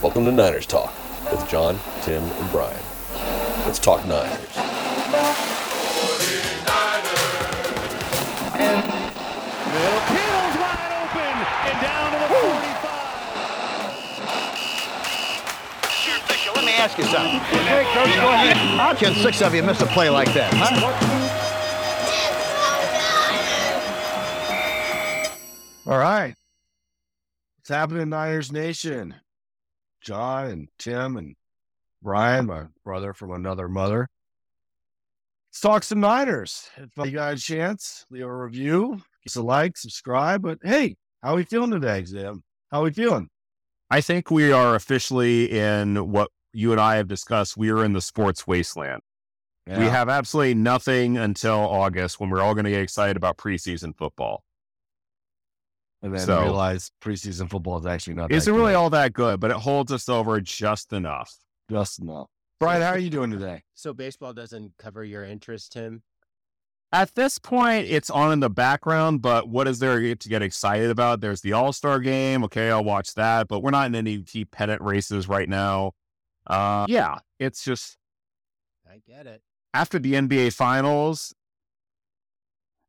Welcome to Niners Talk with John, Tim, and Brian. Let's talk Niners. Middle Kittle's wide open and down to the 45. Let me ask you something. Hey, Coach, go ahead. How can six of you miss a play like that, huh? All right. What's happening Niners Nation? John and Tim and Brian, my brother from another mother. Let's talk some Niners. If you got a chance, leave a review, give us a like, subscribe. But hey, how are we feeling today, Zim? How are we feeling? I think we are officially in what you and I have discussed. We are in the sports wasteland. We have absolutely nothing until August when we're all going to get excited about preseason football. And then so- realize preseason football is actually not. Isn't that really good. all that good, but it holds us over just enough. just enough. Brian, how are you doing today? So baseball doesn't cover your interest, Tim. At this point, it's on in the background, but what is there to get excited about? There's the All Star game. Okay, I'll watch that, but we're not in any key pennant races right now. Uh, yeah, it's just I get it. after the NBA finals,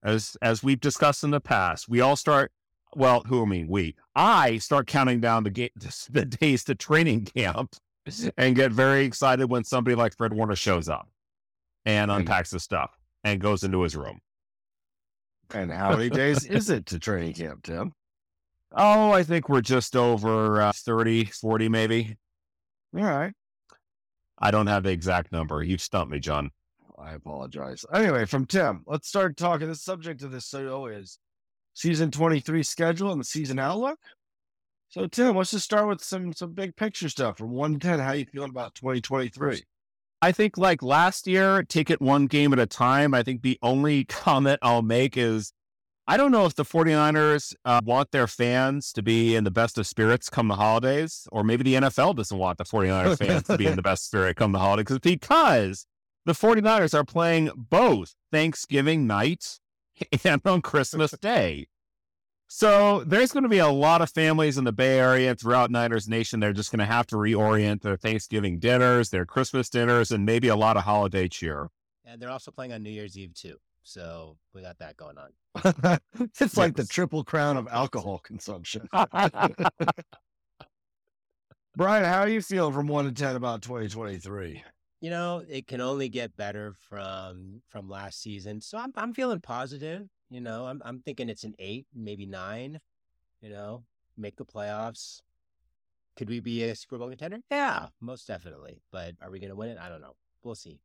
as as we've discussed in the past, we all start. Well, who I mean we? I start counting down the ga- the days to training camp, and get very excited when somebody like Fred Warner shows up and unpacks his stuff and goes into his room. And how many days is it to training camp, Tim? Oh, I think we're just over uh, 30, 40 maybe. All right. I don't have the exact number. You stumped me, John. I apologize. Anyway, from Tim, let's start talking. The subject of this show is season 23 schedule and the season outlook. So, Tim, let's just start with some some big picture stuff from 1 to 10. How you feeling about 2023? I think like last year, take it one game at a time. I think the only comment I'll make is I don't know if the 49ers uh, want their fans to be in the best of spirits come the holidays, or maybe the NFL doesn't want the 49ers fans to be in the best spirit come the holidays because the 49ers are playing both Thanksgiving night and on Christmas Day. So there's going to be a lot of families in the Bay Area throughout Niners Nation. They're just going to have to reorient their Thanksgiving dinners, their Christmas dinners, and maybe a lot of holiday cheer. And they're also playing on New Year's Eve too. So we got that going on. it's like the triple crown of alcohol consumption. Brian, how are you feeling from 1 to 10 about 2023? You know, it can only get better from from last season. So I'm I'm feeling positive. You know, I'm I'm thinking it's an eight, maybe nine. You know, make the playoffs. Could we be a Super Bowl contender? Yeah, most definitely. But are we gonna win it? I don't know. We'll see.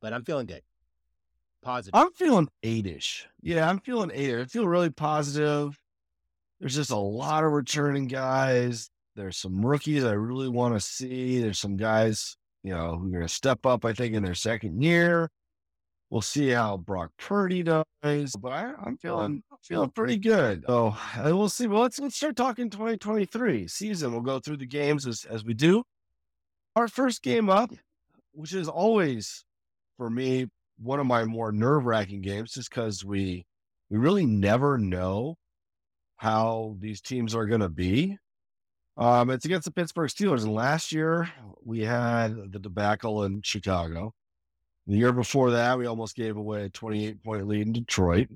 But I'm feeling good. Positive. I'm feeling eight-ish. Yeah, I'm feeling eight. I feel really positive. There's just a lot of returning guys. There's some rookies I really want to see. There's some guys, you know, who are going to step up, I think, in their second year. We'll see how Brock Purdy does, but I, I'm feeling feeling pretty good. So we'll see. Well, let's let's start talking 2023 season. We'll go through the games as as we do. Our first game up, which is always for me one of my more nerve wracking games, just because we we really never know how these teams are going to be. Um, it's against the Pittsburgh Steelers, and last year we had the debacle in Chicago. The year before that, we almost gave away a 28 point lead in Detroit.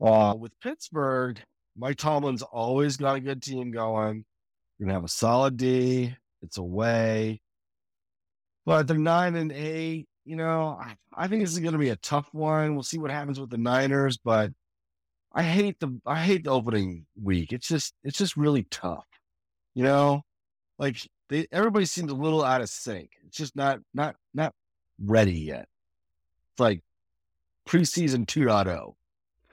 Uh, with Pittsburgh, Mike Tomlin's always got a good team going. You're gonna have a solid D. It's away, but they're nine and eight. You know, I, I think this is gonna be a tough one. We'll see what happens with the Niners, but I hate the I hate the opening week. It's just it's just really tough. You know, like they everybody seems a little out of sync. It's just not not not ready yet. It's like preseason oh.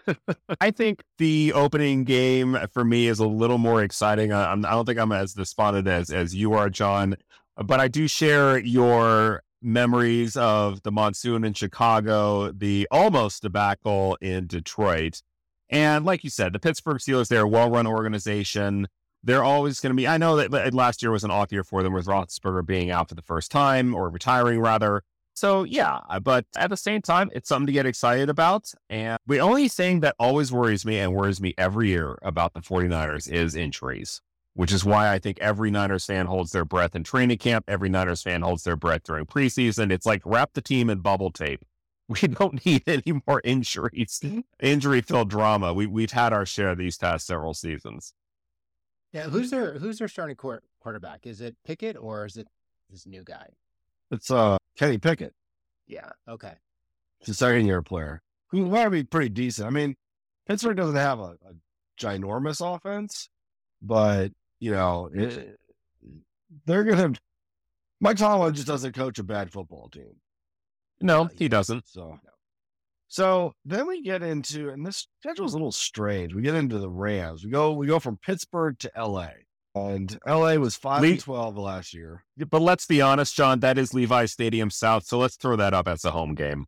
2.0. I think the opening game for me is a little more exciting. I, I'm, I don't think I'm as despondent as as you are, John, but I do share your memories of the monsoon in Chicago, the almost debacle in Detroit, and like you said, the Pittsburgh Steelers. They're a well-run organization. They're always going to be. I know that last year was an off year for them with Roethlisberger being out for the first time or retiring rather. So yeah, uh, but at the same time, it's something to get excited about. And the only thing that always worries me and worries me every year about the 49ers is injuries. which is why I think every Niners fan holds their breath in training camp. Every Niners fan holds their breath during preseason. It's like wrap the team in bubble tape. We don't need any more injuries, injury filled drama. We, we've had our share these past several seasons. Yeah, who's their who's their starting quar- quarterback? Is it Pickett or is it this new guy? It's uh Kenny Pickett. Yeah. Okay. He's a second year player who might be pretty decent. I mean, Pittsburgh doesn't have a, a ginormous offense, but you know it, they're gonna. Mike Tomlin just doesn't coach a bad football team. No, he doesn't. So, so then we get into, and this schedule's a little strange. We get into the Rams. We go, we go from Pittsburgh to L.A. And LA was five Le- and twelve last year. But let's be honest, John, that is Levi Stadium South. So let's throw that up as a home game.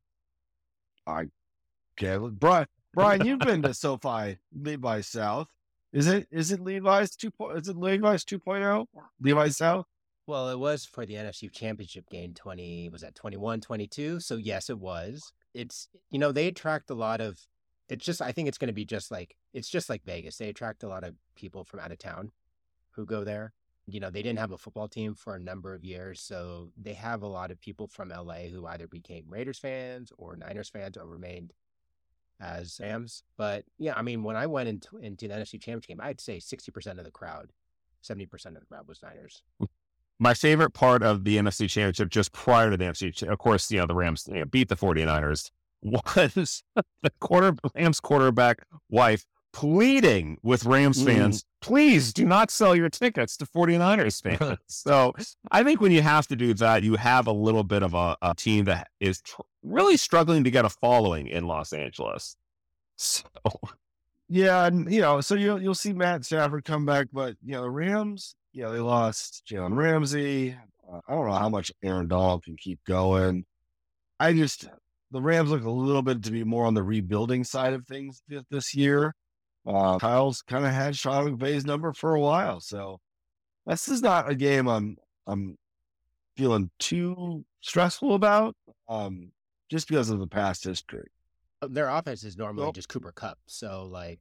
Okay, look, Brian, Brian, you've been to SoFi Levi South. Is it is it Levi's two point? Is it Levi's 2.0? Levi South? Well, it was for the NFC Championship game 20 was that 21 22, so yes it was. It's you know, they attract a lot of it's just I think it's going to be just like it's just like Vegas. They attract a lot of people from out of town who go there. You know, they didn't have a football team for a number of years, so they have a lot of people from LA who either became Raiders fans or Niners fans or remained as Rams. But yeah, I mean, when I went into into the NFC Championship game, I'd say 60% of the crowd, 70% of the crowd was Niners. My favorite part of the NFC Championship just prior to the NFC, of course, you know, the Rams you know, beat the 49ers, was the quarter Rams quarterback wife pleading with Rams Mm. fans, please do not sell your tickets to 49ers fans. so I think when you have to do that, you have a little bit of a, a team that is tr- really struggling to get a following in Los Angeles. So Yeah, and you know, so you'll you'll see Matt Stafford come back, but you know, the Rams, you know, they lost Jalen Ramsey. Uh, I don't know how much Aaron Donald can keep going. I just the Rams look a little bit to be more on the rebuilding side of things this, this year. Uh, Kyle's kind of had Sean McVay's number for a while, so this is not a game I'm I'm feeling too stressful about, um, just because of the past history. Their offense is normally Well- just Cooper Kupp. So like,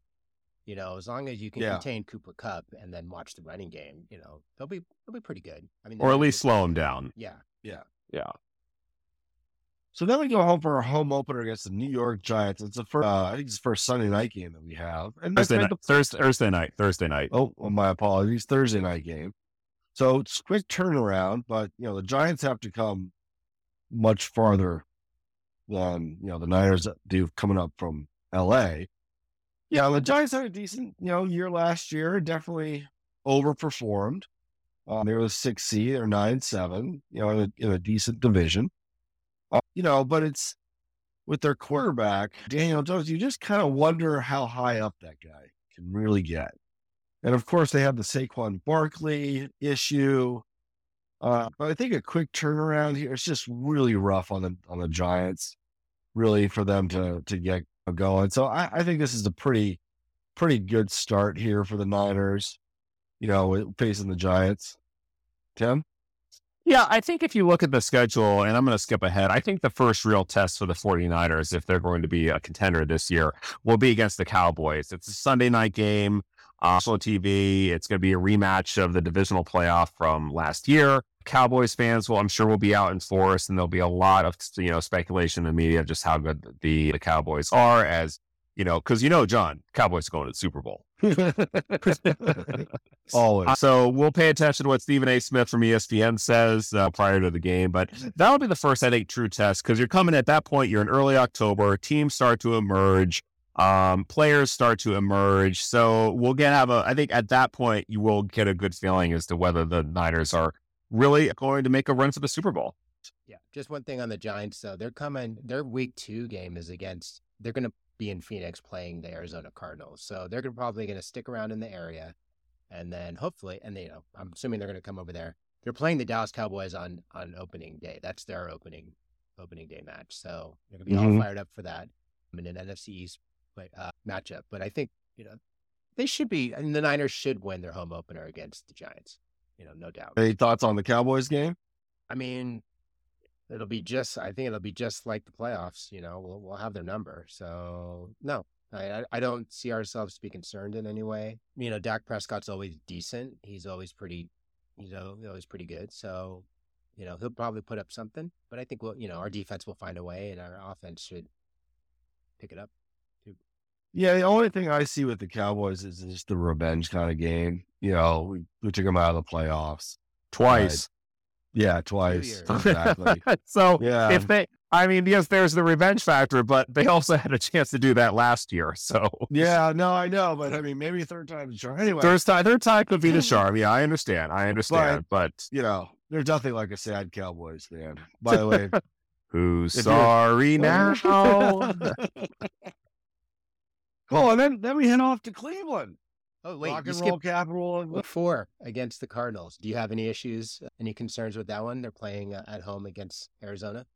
you know, as long as you can Yeah. contain Cooper Kupp and then watch the running game, you know, they'll be they'll be pretty good. I mean, or at least slow them down. Yeah. Yeah. Yeah. So then we go home for our home opener against the New York Giants. It's the first, uh, I think it's the first Sunday night game that we have. And Thursday night, the- Thursday, Thursday night, Thursday night. oh, well, my apologies, Thursday night game. So it's quick turnaround, but you know the Giants have to come much farther than you know the Niners do coming up from L.A. Yeah, the Giants had a decent you know year last year. Definitely overperformed. Um, they were six seed or nine seven. You know, in a, in a decent division. Uh, you know, but it's with their quarterback Daniel Jones. You just kind of wonder how high up that guy can really get. And of course, they have the Saquon Barkley issue. Uh, but I think a quick turnaround here. It's just really rough on the on the Giants, really for them to to get going. So I, I think this is a pretty pretty good start here for the Niners. You know, facing the Giants. Tim, Yeah, I think if you look at the schedule, and I'm going to skip ahead, I think the first real test for the 49ers, if they're going to be a contender this year, will be against the Cowboys. It's a Sunday night game, uh, national TV. It's going to be a rematch of the divisional playoff from last year. Cowboys fans will, I'm sure, will be out in force, and there'll be a lot of you know speculation in the media of just how good the, the Cowboys are. As you know, because you know, John, Cowboys are going to the Super Bowl. always. Uh, so we'll pay attention to what Stephen A. Smith from ESPN says uh, prior to the game, but that'll be the first, I think, true test because you're coming at that point. You're in early October. Teams start to emerge. Um, players start to emerge. So we'll get have a. I think at that point you will get a good feeling as to whether the Niners are really going to make a run for the Super Bowl. Yeah. Just one thing on the Giants though. They're coming their week two game is against they're gonna be in Phoenix playing the Arizona Cardinals. So they're gonna, probably gonna stick around in the area and then hopefully and they, you know, I'm assuming they're gonna come over there. They're playing the Dallas Cowboys on on opening day. That's their opening opening day match. So they're gonna be Mhm. all fired up for that in an NFC East play, uh, matchup. But I think, you know, they should be and the Niners should win their home opener against the Giants. You know, no doubt. Any thoughts on the Cowboys game? I mean, it'll be just. I think it'll be just like the playoffs. You know, we'll we'll have their number. So no, I, I- I don't see ourselves to be concerned in any way. You know, Dak Prescott's always decent. He's always pretty, you know, always pretty good. So, you know, he'll probably put up something. But I think we'll, you know, our defense will find a way, and our offense should pick it up. Yeah, the only thing I see with the Cowboys is just the revenge kind of game. You know, we, we took them out of the playoffs. Twice. Yeah, twice. Exactly. so Yeah. if they, I mean, yes, there's the revenge factor, but they also had a chance to do that last year. So yeah, no, I know, but I mean, maybe third time's a charm. Anyway, third time, third time could be the charm. Yeah, I understand. I understand. But you know, there's nothing like a sad Cowboys fan. By the way, who's If sorry now? Oh, and then then we head off to Cleveland, Oh wait, rock you and roll skipped capital. week four against the Cardinals. Do you have any issues, any concerns with that one? They're playing uh, at home against Arizona.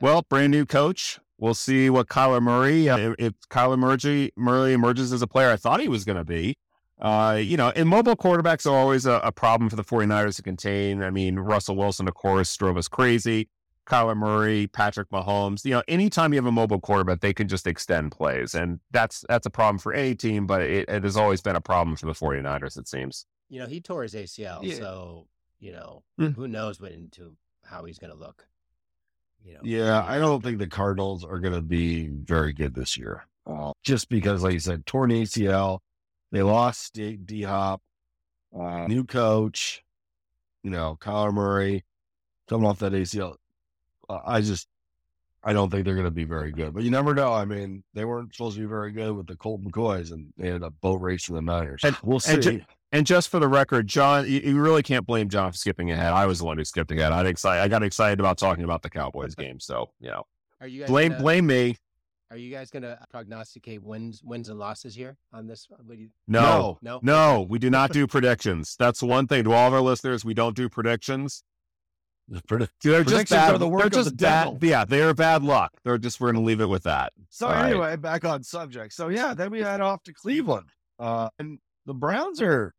Well, brand new coach. We'll see what Kyler Murray, uh, if, if Kyler Murray, Murray emerges as a player I thought he was going to be. Uh, you know, and mobile quarterbacks are always a, a problem for the 49ers to contain. I mean, Russell Wilson, of course, drove us crazy. Kyler Murray, Patrick Mahomes. You know, anytime you have a mobile quarterback, they can just extend plays. And that's that's a problem for any team, but it, it has always been a problem for the 49ers, it seems. You know, he tore his ACL, Yeah. so you know Hmm. who knows what into how he's going to look. You know, Yeah, I don't think the Cardinals are going to be very good this year. Uh, just because, like you said, torn ACL, they lost D Hop, uh, new coach, you know, Kyler Murray coming off that ACL. Uh, I just, I don't think they're going to be very good. But you never know. I mean, they weren't supposed to be very good with the Colt McCoys, and they ended up boat racing the Niners. And- we'll see. and ju- And just for the record, John, you, you really can't blame John for skipping ahead. I was the one who skipped ahead. I excited. I got excited about talking about the Cowboys game. So you know, are you guys blame gonna, blame me. Are you guys going to prognosticate wins wins and losses here on this? What do you, No, no, no, we do not do predictions. That's one thing to all of our listeners. We don't do predictions. Pretty- They're just bad. the they're of the just bad. Yeah, they are bad luck. They're just. We're going to leave it with that. So All right. anyway, back on subject. So yeah, then we head off to Cleveland, uh, and the Browns are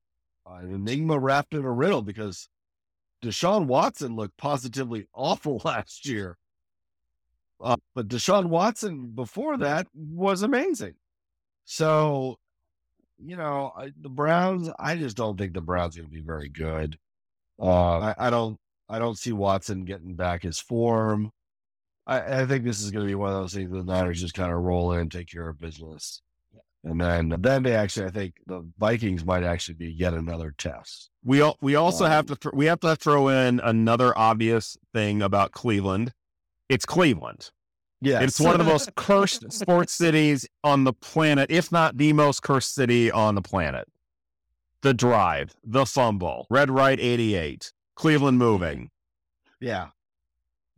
uh, an enigma wrapped in a riddle because Deshaun Watson looked positively awful last year, uh, but Deshaun Watson before that was amazing. So, you know, I, the Browns. I just don't think the Browns are going to be very good. Uh, I, I don't. I don't see Watson getting back his form. I, I think this is going to be one of those things the Niners just kind of roll in, take care of business. And then, then they actually, I think the Vikings might actually be yet another test. We we also Um, have to th- we have to throw in another obvious thing about Cleveland. It's Cleveland. Yeah, It's one of the most cursed sports cities on the planet, if not the most cursed city on the planet. The drive, the fumble, red right 88, Cleveland moving, yeah.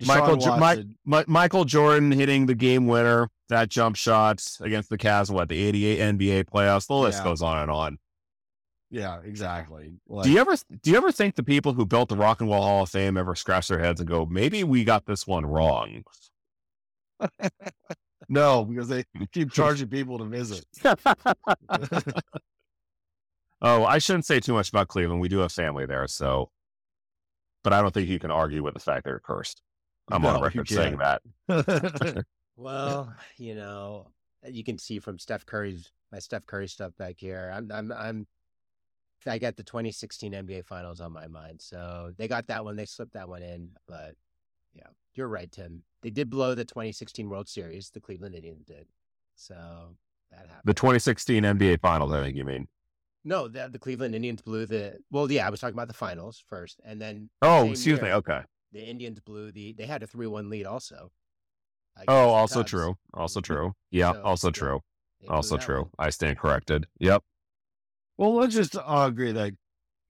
Michael Jo- Michael Jordan hitting the game winner, that jump shot against the Cavs, what, the 88 NBA playoffs. The list Yeah. goes on and on. yeah, exactly. Like, Do you ever do you ever think the people who built the Rock and Roll Hall of Fame ever scratch their heads and go, maybe we got this one wrong? no, because they keep charging people to visit. oh, I shouldn't say too much about Cleveland. We do have family there, so but I don't think you can argue with the fact they're cursed. I'm No, on record saying that. Well, you know, you can see from Steph Curry's my Steph Curry stuff back here. I'm I'm I'm I got the 2016 NBA Finals on my mind. So they got that one. They slipped that one in. But yeah, you're right, Tim. They did blow the 2016 World Series. The Cleveland Indians did. So that happened. the 2016 NBA Finals, I think you mean. No, the, the Cleveland Indians blew the. Well, yeah, I was talking about the finals first, and then Oh, Same excuse me. Okay. the Indians blew the. They had a three-one lead also. Oh, also Cubs. true. Also mm-hmm. true. Yeah, So, also yeah, true. Also true. one. I stand corrected. Yep. well, let's just all agree that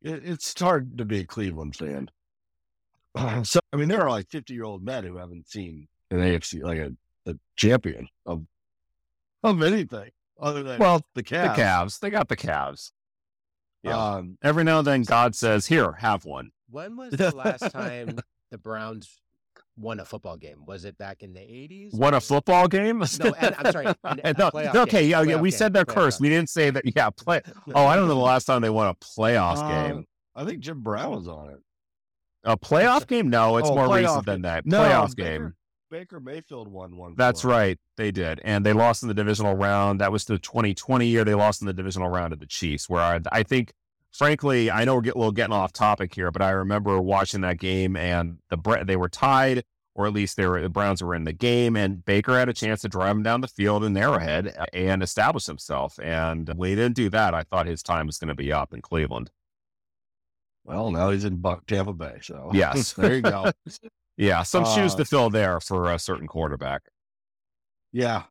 it, it's hard to be a Cleveland fan. so, I mean, there are like 50 year old men who haven't seen an AFC, like a, a champion of, of anything other than Well, the Cavs. the Cavs. Cavs. They got the Cavs. Yeah. Um, Every now and then God says, Here, have one. When was the last time the Browns won a football game? Was it back in the 80s? Won a football game? No, and- I'm sorry, an- no, okay, game, yeah, yeah, we game, said they're playoff cursed. We didn't say that. Yeah, play. Oh, I don't know the last time they won a playoff uh, game. I think Jim Brown was on it. A playoff game? No, it's Oh, more recent game. than that. No, playoff they game. Baker Mayfield won one. That's right. They did. And they lost in the divisional round. That was the 2020 year. They lost in the divisional round of the Chiefs, where I, I think, frankly, I know we're get, a little getting off topic here, but I remember watching that game and the they were tied, or at least they were, the Browns were in the game, and Baker had a chance to drive him down the field in Arrowhead and establish himself. And when he didn't do that, I thought his time was going to be up in Cleveland. Well, now he's in Tampa Bay. So Yes. there you go. Yeah, some shoes Uh, to fill there for a certain quarterback. Yeah.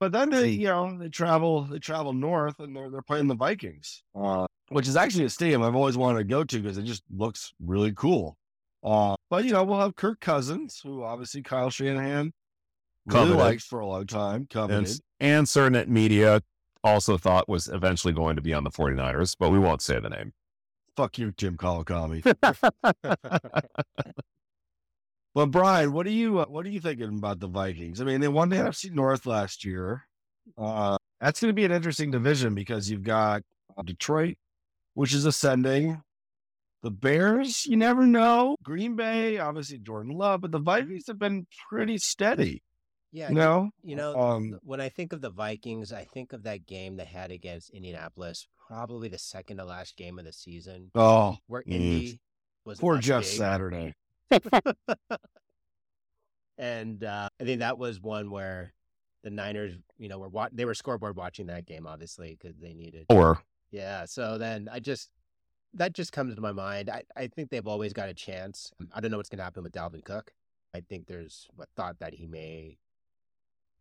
But then they, you know, they travel, they travel north and they're, they're playing the Vikings, uh, which is actually a stadium I've always wanted to go to because it just looks really cool. Uh, but you know, we'll have Kirk Cousins, who obviously Kyle Shanahan really Coveted. likes for a long time. And, Coveted. and certain media also thought was eventually going to be on the 49ers, but we won't say the name. Fuck you, Tim Kawakami. But Brian, what are you uh, what are you thinking about the Vikings? I mean, they won the NFC North last year. Uh, that's going to be an interesting division because you've got uh, Detroit, which is ascending. The Bears, you never know. Green Bay, obviously Jordan Love, but the Vikings have been pretty steady. Yeah, You know, you know, um, when I think of the Vikings, I think of that game they had against Indianapolis, probably the second to last game of the season, oh, where Mm. Indy was poor Jeff big. Saturday. and uh, I think that was one where the Niners, you know, were wa- they were scoreboard watching that game, obviously, because they needed. Or Yeah. So then I just that just comes to my mind. I, I think they've always got a chance. I don't know what's going to happen with Dalvin Cook. I think there's a thought that he may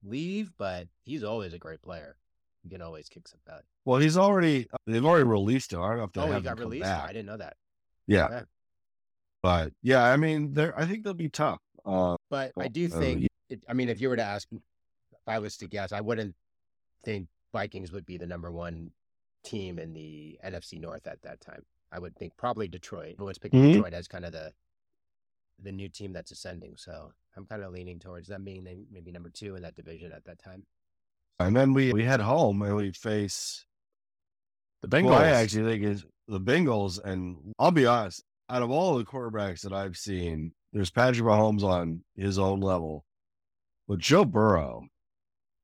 leave, but he's always a great player. You can always kick some butt. Well, he's already they've already released him. I don't know if they Oh, he got released. back. I didn't know that. Yeah, Okay. But yeah, I mean, they're I think they'll be tough. Uh, But I Well, do uh, think, it, I mean, if you were to ask, if I was to guess, I wouldn't think Vikings would be the number one team in the NFC North at that time. I would think probably Detroit. Everyone's picking Mhm. Detroit as kind of the the new team that's ascending. So I'm kind of leaning towards them being maybe number two in that division at that time. and then we we head home and we face the Bengals. Bengals. I actually think is the Bengals, and I'll be honest. Out of all the quarterbacks that I've seen, there's Patrick Mahomes on his own level, but Joe Burrow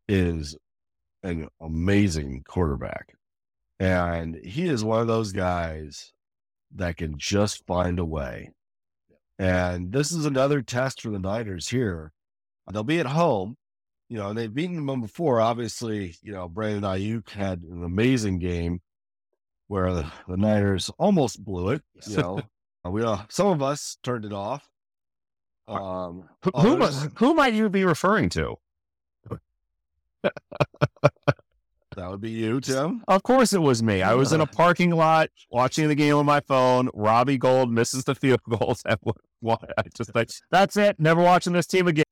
is an amazing quarterback, and he is one of those guys that can just find a way. And this is another test for the Niners here. They'll be at home, you know, and they've beaten them before. Obviously, you know, Brandon Aiyuk had an amazing game where the, the Niners almost blew it. You know, we uh, some of us turned it off. Um, Who, who, mi- who might you be referring to? that would be you, Tim. Of course, it was me. I was in a parking lot watching the game on my phone. Robbie Gould misses the field goals. And what- what- I just like that's it. Never watching this team again.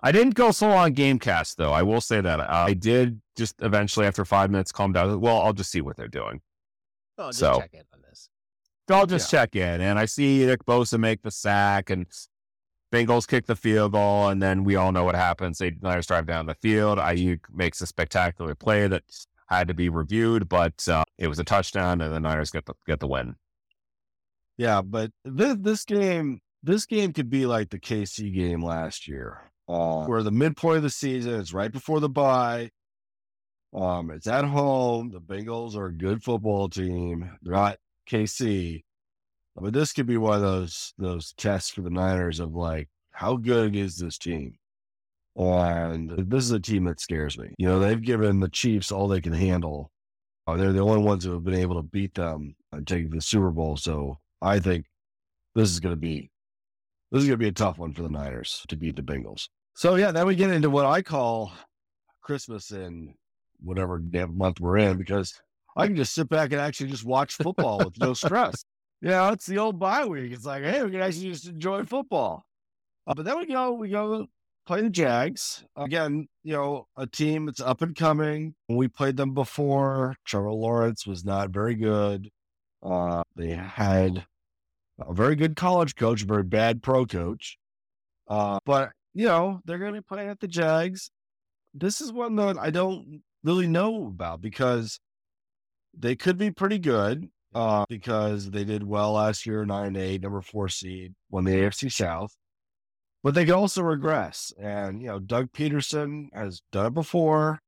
I didn't go so on GameCast though. I will say that Uh, I did just eventually after five minutes calm down. Well, I'll just see what they're doing. Oh, just So- check in this. I'll just check in, and I see Nick Bosa make the sack, and Bengals kick the field goal, and then we all know what happens. They Niners drive down the field. Aiyuk makes a spectacular play that had to be reviewed, but uh, it was a touchdown, and the Niners get the get the win. Yeah, but this this game this game could be like the KC game last year, uh, where the midpoint of the season it's right before the bye. Um, it's at home. The Bengals are a good football team. They're not KC, but this could be one of those those tests for the Niners of like how good is this team. And this is a team that scares me. You know, they've given the Chiefs all they can handle. Uh, they're the only ones who have been able to beat them and take the Super Bowl. So I think this is going to be this is going to be a tough one for the Niners to beat the Bengals. So yeah, then we get into what I call Christmas in whatever month we're in because I can just sit back and actually just watch football with no stress. Yeah, it's the old bye week. It's like, hey, we can actually just enjoy football. Uh, but then we go, we go play the Jags again. You know, a team that's up and coming. We played them before. Trevor Lawrence was not very good. Uh, they had a very good college coach, very bad pro coach. Uh, but you know, they're going to be playing at the Jags. This is one that I don't really know about because they could be pretty good. Uh, because they did well last year, nine eight, number four seed, won the AFC South. but they could also regress. And, you know, Doug Pederson has done it before,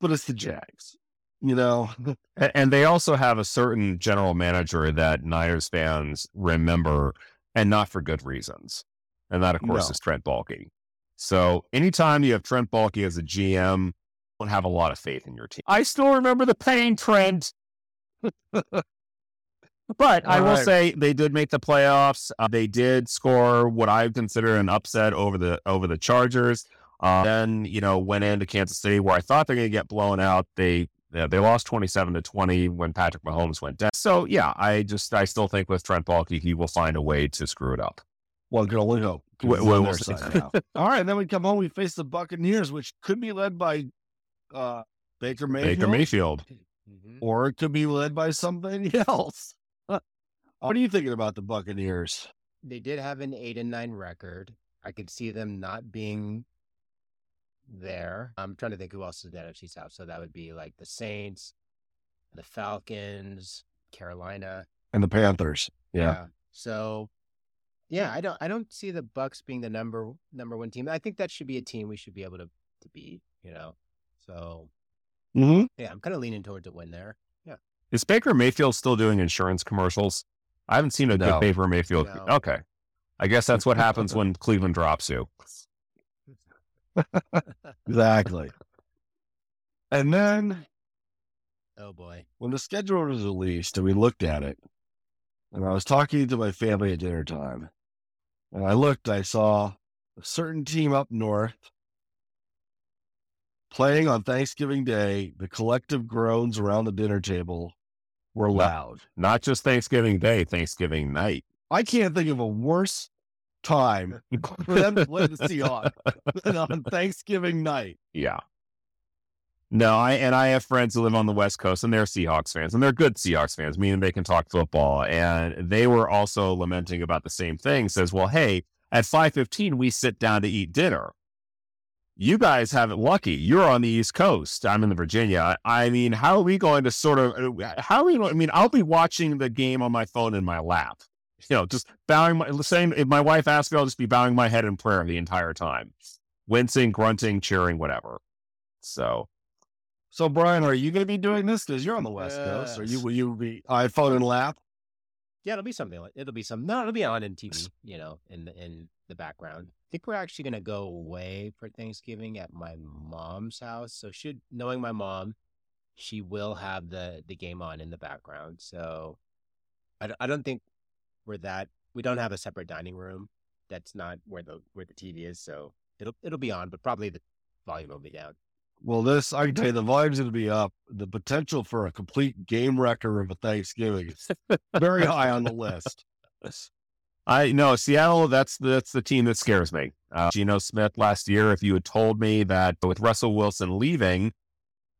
but it's the Jags, you know? And they also have a certain general manager that Niners fans remember, and not for good reasons. And that, of course, No. is Trent Baalke. So anytime you have Trent Baalke as a GM, don't have a lot of faith in your team. I still remember the pain, Trent. but I will right. say they did make the playoffs. Uh, they did score what I consider an upset over the over the Chargers. Uh, then you know went into Kansas City where I thought they're going to get blown out. They they lost twenty seven to twenty when Patrick Mahomes went down. So yeah, I just I still think with Trent Baalke he will find a way to screw it up. One can only hope. 'cause Well, it's on we'll see. All right. Then we come home. We face the Buccaneers, which could be led by uh, Baker Mayfield, Baker Mayfield. Mhm. or it could be led by somebody else. what are you thinking about the Buccaneers? They did have an eight and nine record. I could see them not being there. I'm trying to think who else is in the NFC South. So that would be like the Saints, the Falcons, Carolina. And the Panthers. Yeah. So yeah, I don't I don't see the Bucks being the number number one team. I think that should be a team we should be able to to beat, you know. So Mm-hmm. yeah, I'm kind of leaning towards a win there. Yeah. Is Baker Mayfield still doing insurance commercials? I haven't seen a No. good Baker Mayfield. No. Okay, I guess that's what happens when Cleveland drops you. Exactly. and then Oh boy. when the schedule was released and we looked at it, and I was talking to my family at dinner time, and I looked, I saw a certain team up north playing on Thanksgiving Day. The collective groans around the dinner table were loud. Not just Thanksgiving Day, Thanksgiving night. I can't think of a worse time for them to play the Seahawks than on Thanksgiving night. Yeah. No, I and I have friends who live on the West Coast and they're Seahawks fans and they're good Seahawks fans, meaning they can talk football. And they were also lamenting about the same thing. Says, well, hey, at 5:15 we sit down to eat dinner. You guys have it lucky. You're on the East Coast. I'm in the Virginia. I mean, how are we going to sort of uh, how are we I mean, I'll be watching the game on my phone in my lap. You know, just bowing my saying if my wife asks me, I'll just be bowing my head in prayer the entire time. Wincing, grunting, cheering, whatever. So So, Brian, are you going to be doing this because you're on the West Coast? Or you Yes. will you be iPhone and lap? Yeah, it'll be something like it'll be some no, it'll be on in TV, you know, in the in the background. I think we're actually gonna go away for Thanksgiving at my mom's house. So should knowing my mom, she will have the the game on in the background. So I, don't- I don't think we're that we don't have a separate dining room. That's not where the where the TV is. So it'll it'll be on, but probably the volume will be down. Well, this I can tell you, the volume's going to be up. The potential for a complete game wrecker of a Thanksgiving is very high on the list. I know Seattle. That's the, that's the team that scares me. Uh, Geno Smith last year. If you had told me that with Russell Wilson leaving,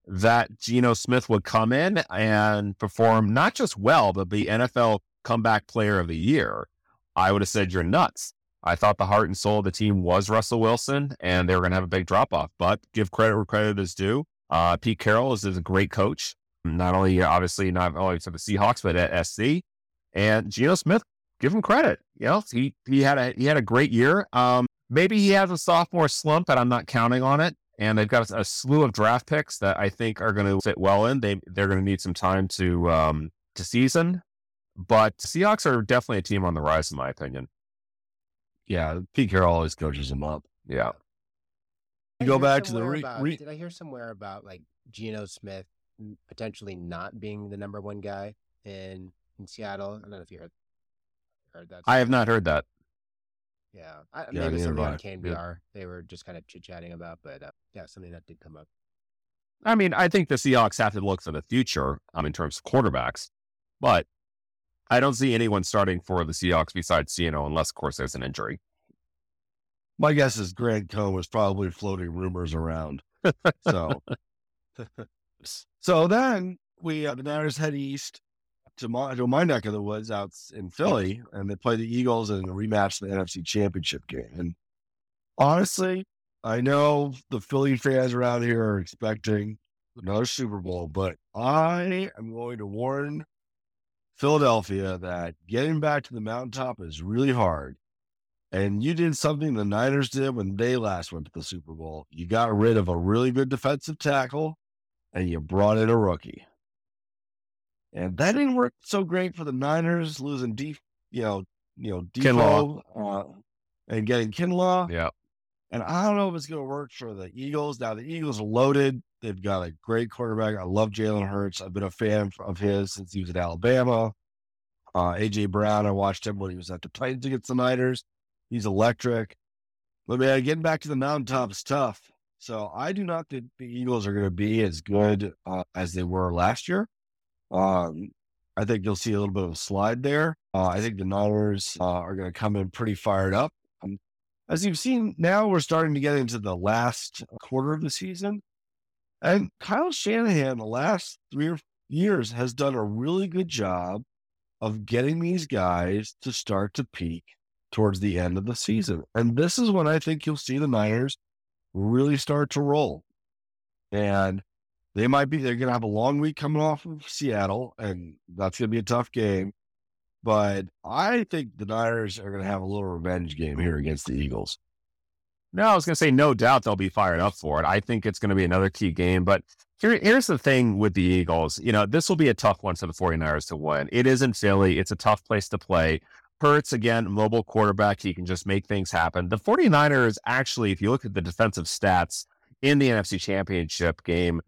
that Geno Smith would come in and perform not just well, but be NFL comeback player of the year, I would have said you're nuts. I thought the heart and soul of the team was Russell Wilson, and they were going to have a big drop off. But give credit where credit is due. Uh, Pete Carroll is, is a great coach, not only obviously not only to the Seahawks, but at SC. And Geno Smith give him credit. You know, he he had a he had a great year. Um, maybe he has a sophomore slump, but I'm not counting on it. And they've got a, a slew of draft picks that I think are going to fit well in. They they're going to need some time to um to season, but Seahawks are definitely a team on the rise, in my opinion. Yeah, Pete Carroll always coaches him up. Yeah, You go back to the somewhere re- about- re- did I hear somewhere about like Geno Smith potentially not being the number one guy in in Seattle? I don't know if you heard heard that. I have not heard that. Yeah, I, Yeah, maybe something have on I. KNBR they were just kind of chit chatting about, but uh, yeah, something that did come up. I mean, I think the Seahawks have to look for the future um, in terms of quarterbacks, but I don't see anyone starting for the Seahawks besides Ciano, unless, of course, there's an injury. My guess is Grant Cohn was probably floating rumors around. So, so then we uh, the Niners head east to my to my neck of the woods out in Philly, and they play the Eagles in a rematch of the NFC Championship game. And honestly, I know the Philly fans around here are expecting another Super Bowl, but I am going to warn Philadelphia that getting back to the mountaintop is really hard. And you did something the Niners did when they last went to the Super Bowl. You got rid of a really good defensive tackle and you brought in a rookie. And that didn't work so great for the Niners, losing deep, you know, you know, Defoe, uh, and getting Kinlaw. Yeah. And I don't know if it's going to work for the Eagles. Now the Eagles are loaded. They've got a great quarterback. I love Jalen Hurts. I've been a fan of his since he was at Alabama. Uh, AJ Brown, I watched him when he was at the Titans against the Niners. He's electric. But man, getting back to the mountaintop is tough. So I do not think the Eagles are going to be as good uh, as they were last year. Um, I think you'll see a little bit of a slide there. Uh, I think the Niners uh, are going to come in pretty fired up. Um, as you've seen, now we're starting to get into the last quarter of the season. And Kyle Shanahan, the last three years, has done a really good job of getting these guys to start to peak towards the end of the season. And this is when I think you'll see the Niners really start to roll. And they might be, they're going to have a long week coming off of Seattle, and that's going to be a tough game. But I think the Niners are going to have a little revenge game here against the Eagles. No, I was going to say, no doubt they'll be fired up for it. I think it's going to be another key game. But here, here's the thing with the Eagles. You know, this will be a tough one for the 49ers to win. It is in Philly. It's a tough place to play. Hurts, again, mobile quarterback. He can just make things happen. The 49ers, actually, if you look at the defensive stats in the NFC Championship game,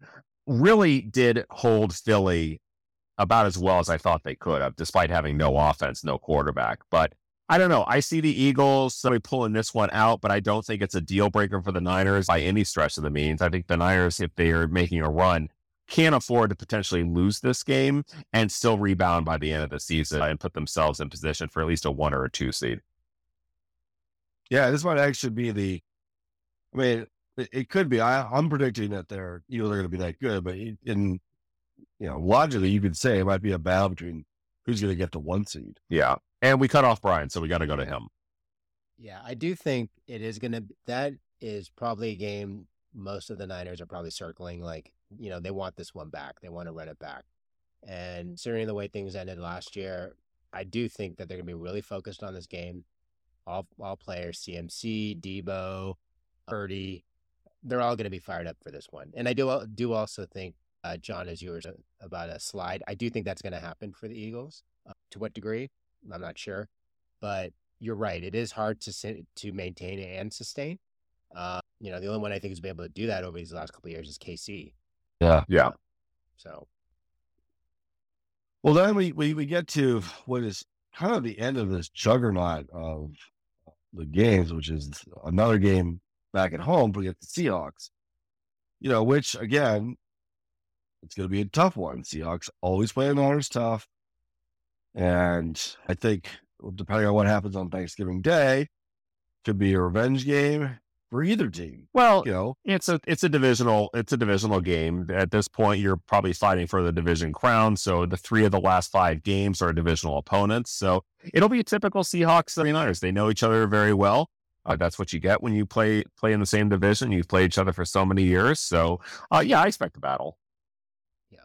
really did hold Philly about as well as I thought they could have, despite having no offense, no quarterback. But I don't know. I see the Eagles somebody pulling this one out, but I don't think it's a deal breaker for the Niners by any stretch of the means. I think the Niners, if they are making a run, can't afford to potentially lose this game and still rebound by the end of the season and put themselves in position for at least a one or a two seed. Yeah, this might actually be the. I mean, it, could be. I, I'm predicting that they're you know they're going to be that good, but in you know logically you could say it might be a battle between who's going to get the one seed. Yeah, and we cut off Brian, so we got to go to him. Yeah, I do think it is going to. That is probably a game most of the Niners are probably circling. Like you know they want this one back. They want to run it back. And considering the way things ended last year, I do think that they're going to be really focused on this game. All all players, CMC, Deebo, Purdy, they're all going to be fired up for this one. And I do do also think, uh, John, as you were about a slide, I do think that's going to happen for the Eagles. Uh, to what degree, I'm not sure, but you're right. It is hard to to maintain and sustain. Uh, you know, the only one I think has been able to do that over these last couple of years is KC. Yeah, yeah. So, well, then we, we we get to what is kind of the end of this juggernaut of the games, which is another game back at home we get the Seahawks. You know, which again, it's going to be a tough one. Seahawks always play the Niners tough, and I think depending on what happens on Thanksgiving Day, could be a revenge game for either team. Well, you know, it's a it's a divisional it's a divisional game. At this point, you're probably fighting for the division crown. So the three of the last five games are divisional opponents. So it'll be a typical Seahawks 49ers. They know each other very well. Uh, that's what you get when you play play in the same division. You've played each other for so many years. So uh, yeah, I expect a battle. Yeah.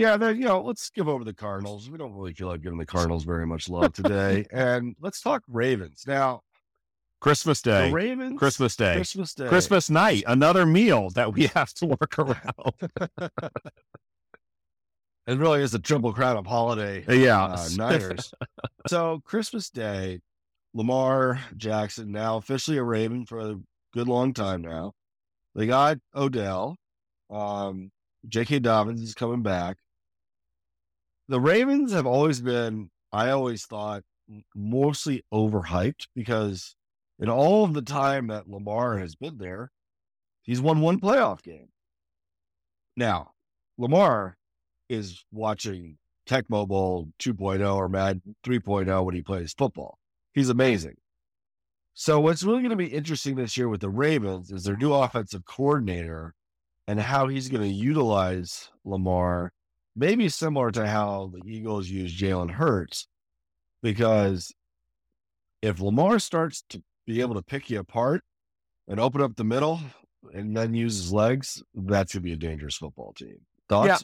Yeah, then you know, let's give over the Cardinals. We don't really feel like giving the Cardinals very much love today. and let's talk Ravens. Now, Christmas Day. The Ravens. Christmas Day. Christmas Day. Christmas night. Another meal that we have to work around. it really is a triple crown of holiday. Yeah. Uh, so Christmas Day, Lamar Jackson now officially a Raven for a good long time now. They got Odell. Um, J.K. Dobbins is coming back. The Ravens have always been, I always thought, mostly overhyped because in all of the time that Lamar has been there, he's won one playoff game. Now, Lamar is watching Tecmo Bowl 2.0 or Mad 3.0 when he plays football. He's amazing. So, what's really going to be interesting this year with the Ravens is their new offensive coordinator and how he's going to utilize Lamar, maybe similar to how the Eagles use Jalen Hurts. Because if Lamar starts to be able to pick you apart and open up the middle and then use his legs, that's going to be a dangerous football team. Thoughts? Yeah.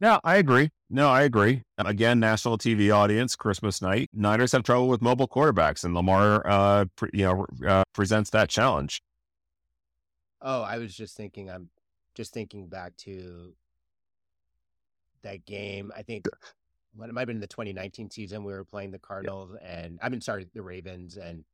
Yeah, I agree. No, I agree. Again, national TV audience, Christmas night. Niners have trouble with mobile quarterbacks, and Lamar, uh, pre- you know, uh, presents that challenge. Oh, I was just thinking. I'm just thinking back to that game. I think what it might have been the 2019 season. We were playing the Cardinals, and I mean, sorry, the Ravens, and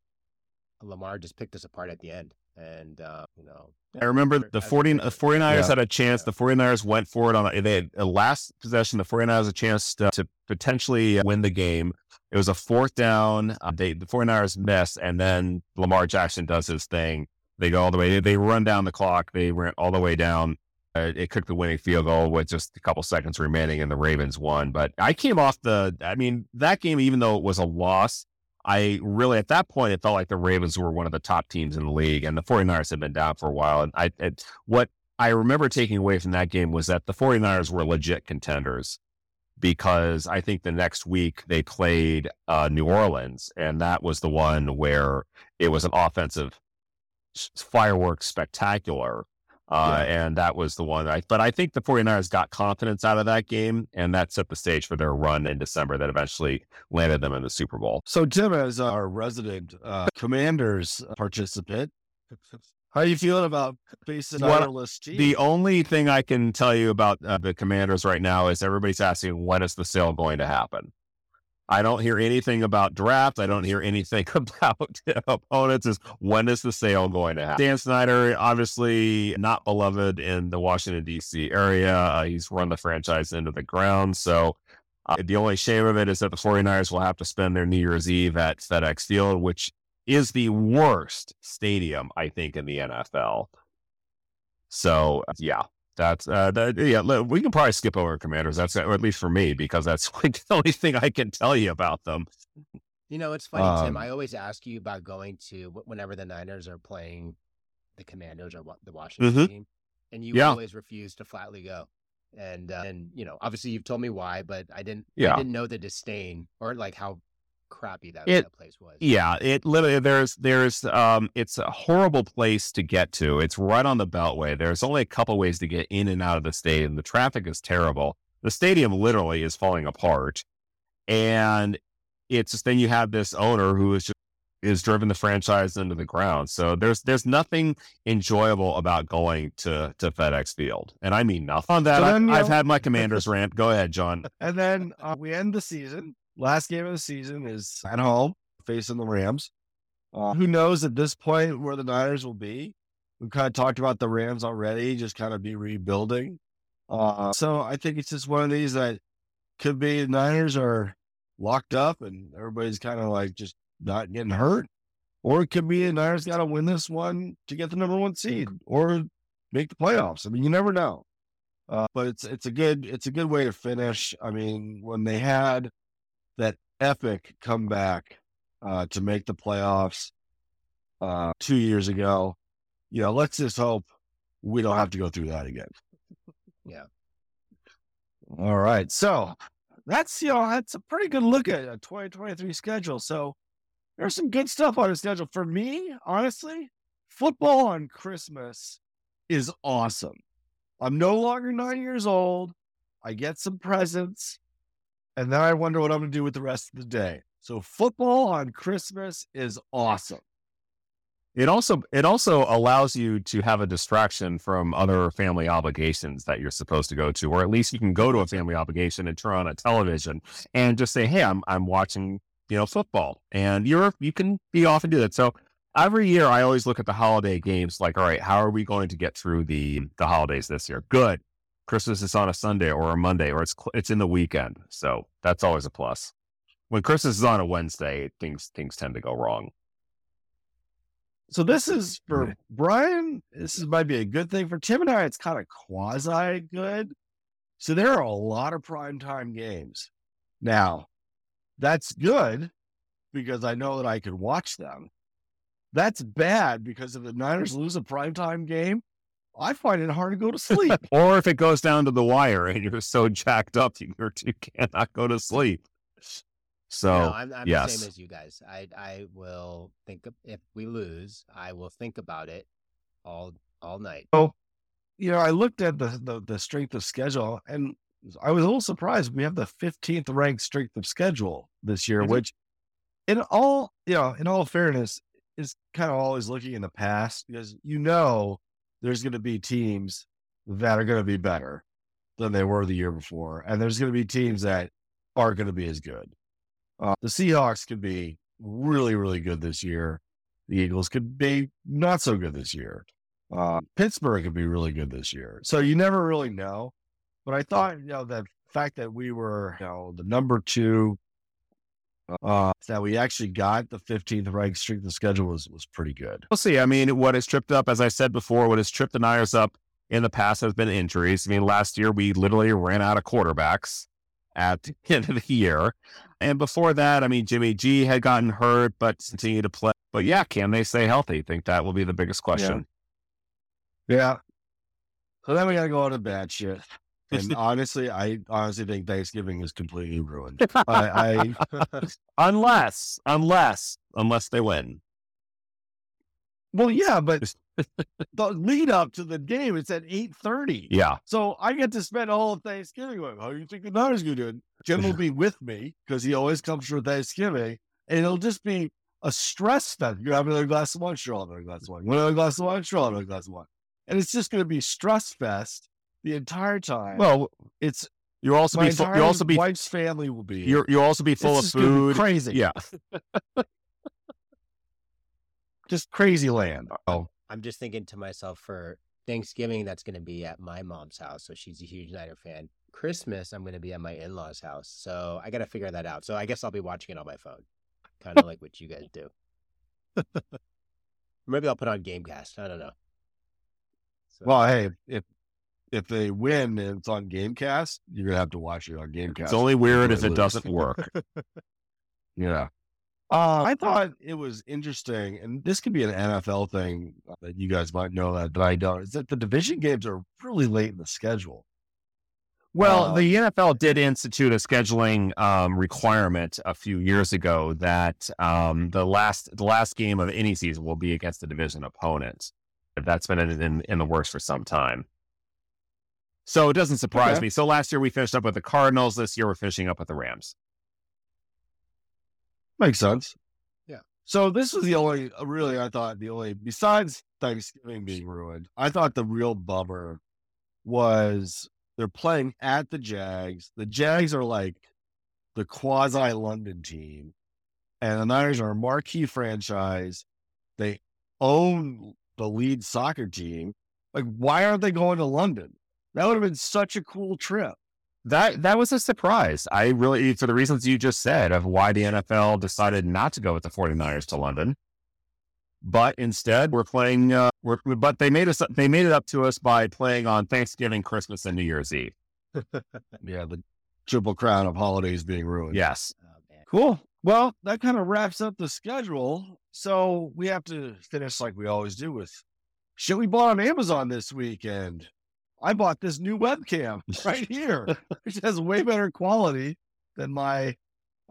Lamar just picked us apart at the end. And uh, you know, I remember the 40, the 49ers Yeah. had a chance. The 49ers went for it on a, they had a last possession. The 49ers had a chance to, to potentially win the game. It was a fourth down. Uh, they, the 49ers missed, and then Lamar Jackson does his thing. They go all the way. They run down the clock. They went all the way down. Uh, it took the winning field goal with just a couple seconds remaining, and the Ravens won. But I came off the. I mean, that game, even though it was a loss, I really at that point it felt like the Ravens were one of the top teams in the league, and the 49ers had been down for a while. And I, it, what I remember taking away from that game was that the 49ers were legit contenders because I think the next week they played uh, New Orleans, and that was the one where it was an offensive fireworks spectacular. Uh, And that was the one I, but I think the 49ers got confidence out of that game, and that set the stage for their run in December that eventually landed them in the Super Bowl. So, Tim, as our resident uh, Commanders participant, how are you feeling about facing team? The only thing I can tell you about uh, the Commanders right now is everybody's asking when is the sale going to happen. I don't hear anything about draft. I don't hear anything about opponents. Is when is the sale going to happen? Dan Snyder, obviously not beloved in the Washington D.C. area. Uh, he's run the franchise into the ground. So uh, the only shame of it is that the 49ers will have to spend their New Year's Eve at FedEx Field, which is the worst stadium I think in the NFL. So yeah, that's uh, that, yeah. We can probably skip over Commanders. That's or at least for me because that's like the only thing I can tell you about them. You know, it's funny, Tim. Um, I always ask you about going to whenever the Niners are playing the Commanders or the Washington Mhm. team, and you Yeah. always refuse to flatly go. And uh, and you know, obviously, you've told me why, but I didn't. Yeah. I didn't know the disdain or like how crappy that, It- that place was. Yeah, it literally there's there's um it's a horrible place to get to. It's right on the Beltway. There's only a couple ways to get in and out of the stadium. The traffic is terrible. The stadium literally is falling apart, and it's just then you have this owner who is just is driven the franchise into the ground. So there's there's nothing enjoyable about going to to FedEx Field, and I mean nothing. On that, So I've, then, you I've know- had my Commanders rant. Go ahead, John. And then uh, we end the season. Last game of the season is at home facing the Rams. Uh, who knows at this point where the Niners will be? We've kind of talked about the Rams already, just kind of be rebuilding. Uh, so I think it's just one of these that could be the Niners are locked up and everybody's kind of like just not getting hurt. Or it could be the Niners got to win this one to get the number one seed or make the playoffs. I mean, you never know. Uh, but it's it's a good it's a good way to finish. I mean, when they had that epic comeback uh, to make the playoffs uh, two years ago, you know, let's just hope we don't have to go through that again. Yeah. All right, so that's you know that's a pretty good look at a 2023 schedule. So there's some good stuff on the schedule for me. Honestly, football on Christmas is awesome. I'm no longer nine years old. I get some presents, and then I wonder what I'm going to do with the rest of the day. So football on Christmas is awesome. It also it also allows you to have a distraction from other family obligations that you're supposed to go to, or at least you can go to a family obligation and turn on a television and just say, "Hey, I'm I'm watching you know football," and you're you can be off and do that. So every year, I always look at the holiday games like, all right, how are we going to get through the the holidays this year? Good. Christmas is on a Sunday or a Monday, or it's it's in the weekend, so that's always a plus. When Christmas is on a Wednesday, things things tend to go wrong. So this is for Brian. This is, might be a good thing for Tim and I. It's kind of quasi good. So there are a lot of primetime games. Now, that's good because I know that I can watch them. That's bad because if the Niners lose a primetime game, I find it hard to go to sleep. or if it goes down to the wire and you're so jacked up you, you cannot go to sleep. So no, I'm, I'm the same as you guys. I I will think of, if we lose, I will think about it all all night. Oh, you know, I looked at the, the the strength of schedule, and I was a little surprised. We have the 15th ranked strength of schedule this year, which, in all you know, in all fairness, is kind of always looking in the past because you know there's going to be teams that are going to be better than they were the year before, and there's going to be teams that aren't going to be as good. Uh, the Seahawks could be really, really good this year. The Eagles could be not so good this year. Uh, Pittsburgh could be really good this year. So you never really know. But I thought, you know, the fact that we were, you know, the number two, uh, that we actually got the 15th ranked strength of schedule was was pretty good. We'll see. I mean, what has tripped up, as I said before, what has tripped the Niners up in the past has been injuries. I mean, last year we literally ran out of quarterbacks at the end of the year. And before that, I mean, Jimmy G had gotten hurt, but continued to play. But yeah, can they stay healthy? I think that will be the biggest question. Yeah. So then we got to go on to bad shit. And honestly, I honestly think Thanksgiving is completely ruined. I, I unless, unless, unless they win. well, yeah, but the lead up to the game, it's at 8:30. Yeah. So I get to spend all of Thanksgiving going, how do you think the Niners going to do? Jim will be with me because he always comes for Thanksgiving. And it'll just be a stress fest. You have another glass of wine, sure, another glass of wine. Another glass of wine, sure, another glass of wine. And it's just going to be stress fest the entire time. Well, it's you also my be full, entire you also be wife's family will be. you're you also be full It's of just gonna be food. crazy. Yeah. just crazy land. Uh, oh, I'm just thinking to myself for Thanksgiving, that's going to be at my mom's house. So she's a huge Niner fan. Christmas, I'm going to be at my in law's house. So I got to figure that out. So I guess I'll be watching it on my phone, kind of like what you guys do. Maybe I'll put on Gamecast. I don't know. So, well, hey, if if they win and it's on Gamecast, you're gonna have to watch it on Gamecast. It's only weird if it lose. doesn't work. Yeah. Uh, I thought it was interesting, and this could be an NFL thing uh, that you guys might know that, that I don't. Is that the division games are really late in the schedule. Well, Uh, the NFL did institute a scheduling um, requirement a few years ago that um, the last the last game of any season will be against a division opponent. That's been in, in, in the works for some time. So it doesn't surprise Okay. me. So last year we finished up with the Cardinals. This year we're finishing up with the Rams. Makes sense. Yeah. So this was the only, uh, really, I thought the only, besides Thanksgiving being ruined, I thought the real bummer was they're playing at the Jags. The Jags are like the quasi London team, and the Niners are a marquee franchise. They own the lead soccer team. Like, why aren't they going to London? That would have been such a cool trip. That that was a surprise. I really, for the reasons you just said of why the NFL decided not to go with the 49ers to London, but instead we're playing. Uh, we're, but they made us. They made it up to us by playing on Thanksgiving, Christmas, and New Year's Eve. Yeah, the triple crown of holidays being ruined. Yes. oh. Cool. Well, that kind of wraps up the schedule. So we have to finish like we always do with shit we bought on Amazon this weekend. I bought this new webcam right here, which has way better quality than my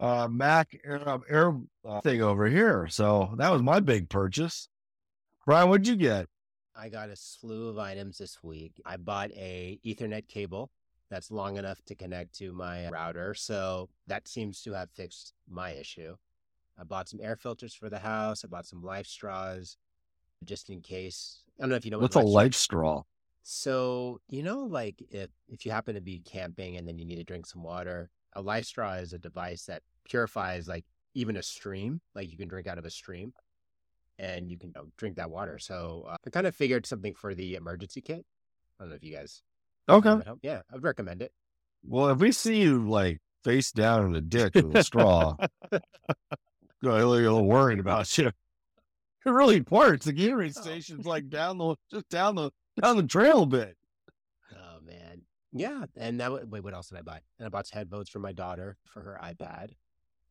uh, Mac Air, Air uh, thing over here. So that was my big purchase. Brian, what'd you get? I got a slew of items this week. I bought a Ethernet cable that's long enough to connect to my router, so that seems to have fixed my issue. I bought some air filters for the house. I bought some life straws just in case. I don't know if you know what What's a life straw- life straw? So, you know, like if if you happen to be camping and then you need to drink some water, a life straw is a device that purifies like even a stream, like you can drink out of a stream and you can you know, drink that water. So uh, I kind of figured something for the emergency kit. I don't know if you guys. Okay. that would help. Yeah, I would recommend it. Well, if we see you like face down in a ditch with a straw, I'm a little worried about you. It really works. The Gatorade Oh. station's like down the just down the down the trail a bit. Oh man, yeah. And that wa- wait, what else did I buy? And I bought headphones for my daughter for her iPad.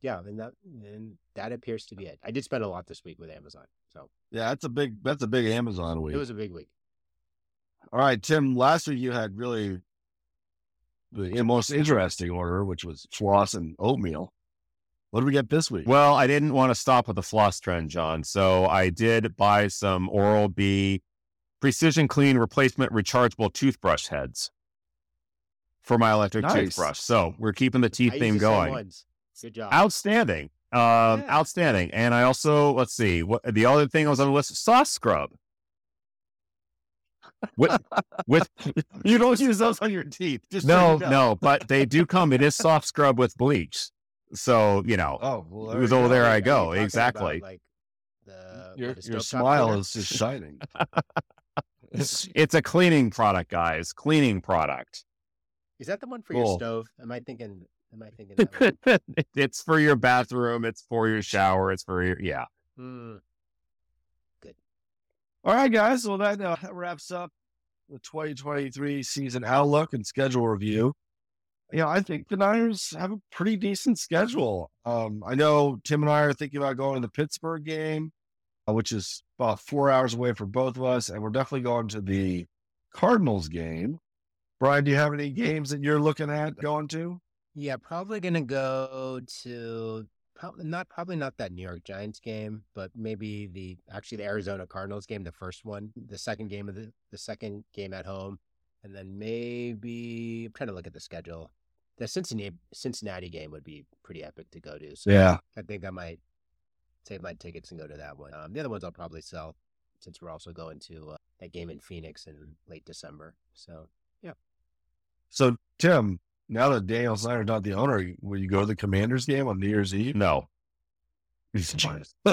Yeah, and that and that appears to be it. I did spend a lot this week with Amazon, so Yeah, that's a big that's a big Amazon week. it was a big week. All right, Tim. Last week you had really the most interesting order, which was floss and oatmeal. What do we get this week? Well, I didn't want to stop with the floss trend, John. So I did buy some Oral B Precision Clean Replacement Rechargeable Toothbrush Heads for my electric Nice. toothbrush. So we're keeping the I teeth used theme the going. Good job. Outstanding. Um, Yeah. outstanding. And I also let's see what the other thing I was on the list: soft scrub. With with you don't use those on your teeth. Just no so you know. no, but they do come. It is soft scrub with bleach. So you know, Oh, well, it was you over go. there. I go exactly. About, like the Your, your smile cleaner? is just shining. it's a cleaning product, guys. Cleaning product. Is that the one for Cool. your stove? Am I thinking? Am I thinking? That it's for your bathroom. It's for your shower. It's for your yeah. Hmm. All right, guys. Well, that, uh, that wraps up the 2023 season outlook and schedule review. Yeah, I think the Niners have a pretty decent schedule. Um, I know Tim and I are thinking about going to the Pittsburgh game, uh, which is about four hours away for both of us, and we're definitely going to the Cardinals game. Brian, do you have any games that you're looking at going to? Yeah, probably gonna go to probably not probably not that New York Giants game, but maybe the actually the Arizona Cardinals game, the first one, the second game of the the second game at home, and then maybe I'm trying to look at the schedule. The Cincinnati Cincinnati game would be pretty epic to go to. So Yeah. I think I might save my tickets and go to that one. Um, the other ones I'll probably sell since we're also going to uh, that game in Phoenix in late December. So yeah. So, Tim, now that Daniel Snyder's not the owner, will you go to the Commanders game on New Year's Eve? No.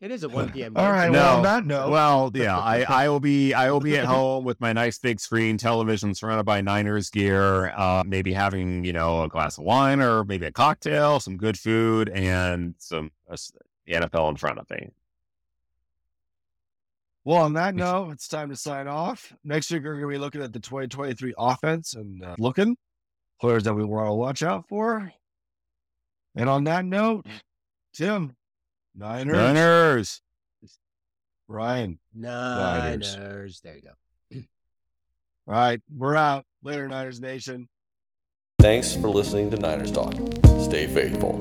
it is a 1 p.m. All right. game, right. so- Well, No. on that note, Well, yeah, I, I will be I will be at home with my nice big screen television surrounded by Niners gear, uh, maybe having you know a glass of wine or maybe a cocktail, some good food, and some uh, the NFL in front of me. Well, on that note, it's time to sign off. Next week, we're going to be looking at the 2023 offense and uh, looking players that we want to watch out for. And on that note, Tim, Niners, Niners. Ryan. Niners. Niners. There you go. All right, we're out. Later, Niners Nation. Thanks for listening to Niners Talk. Stay faithful.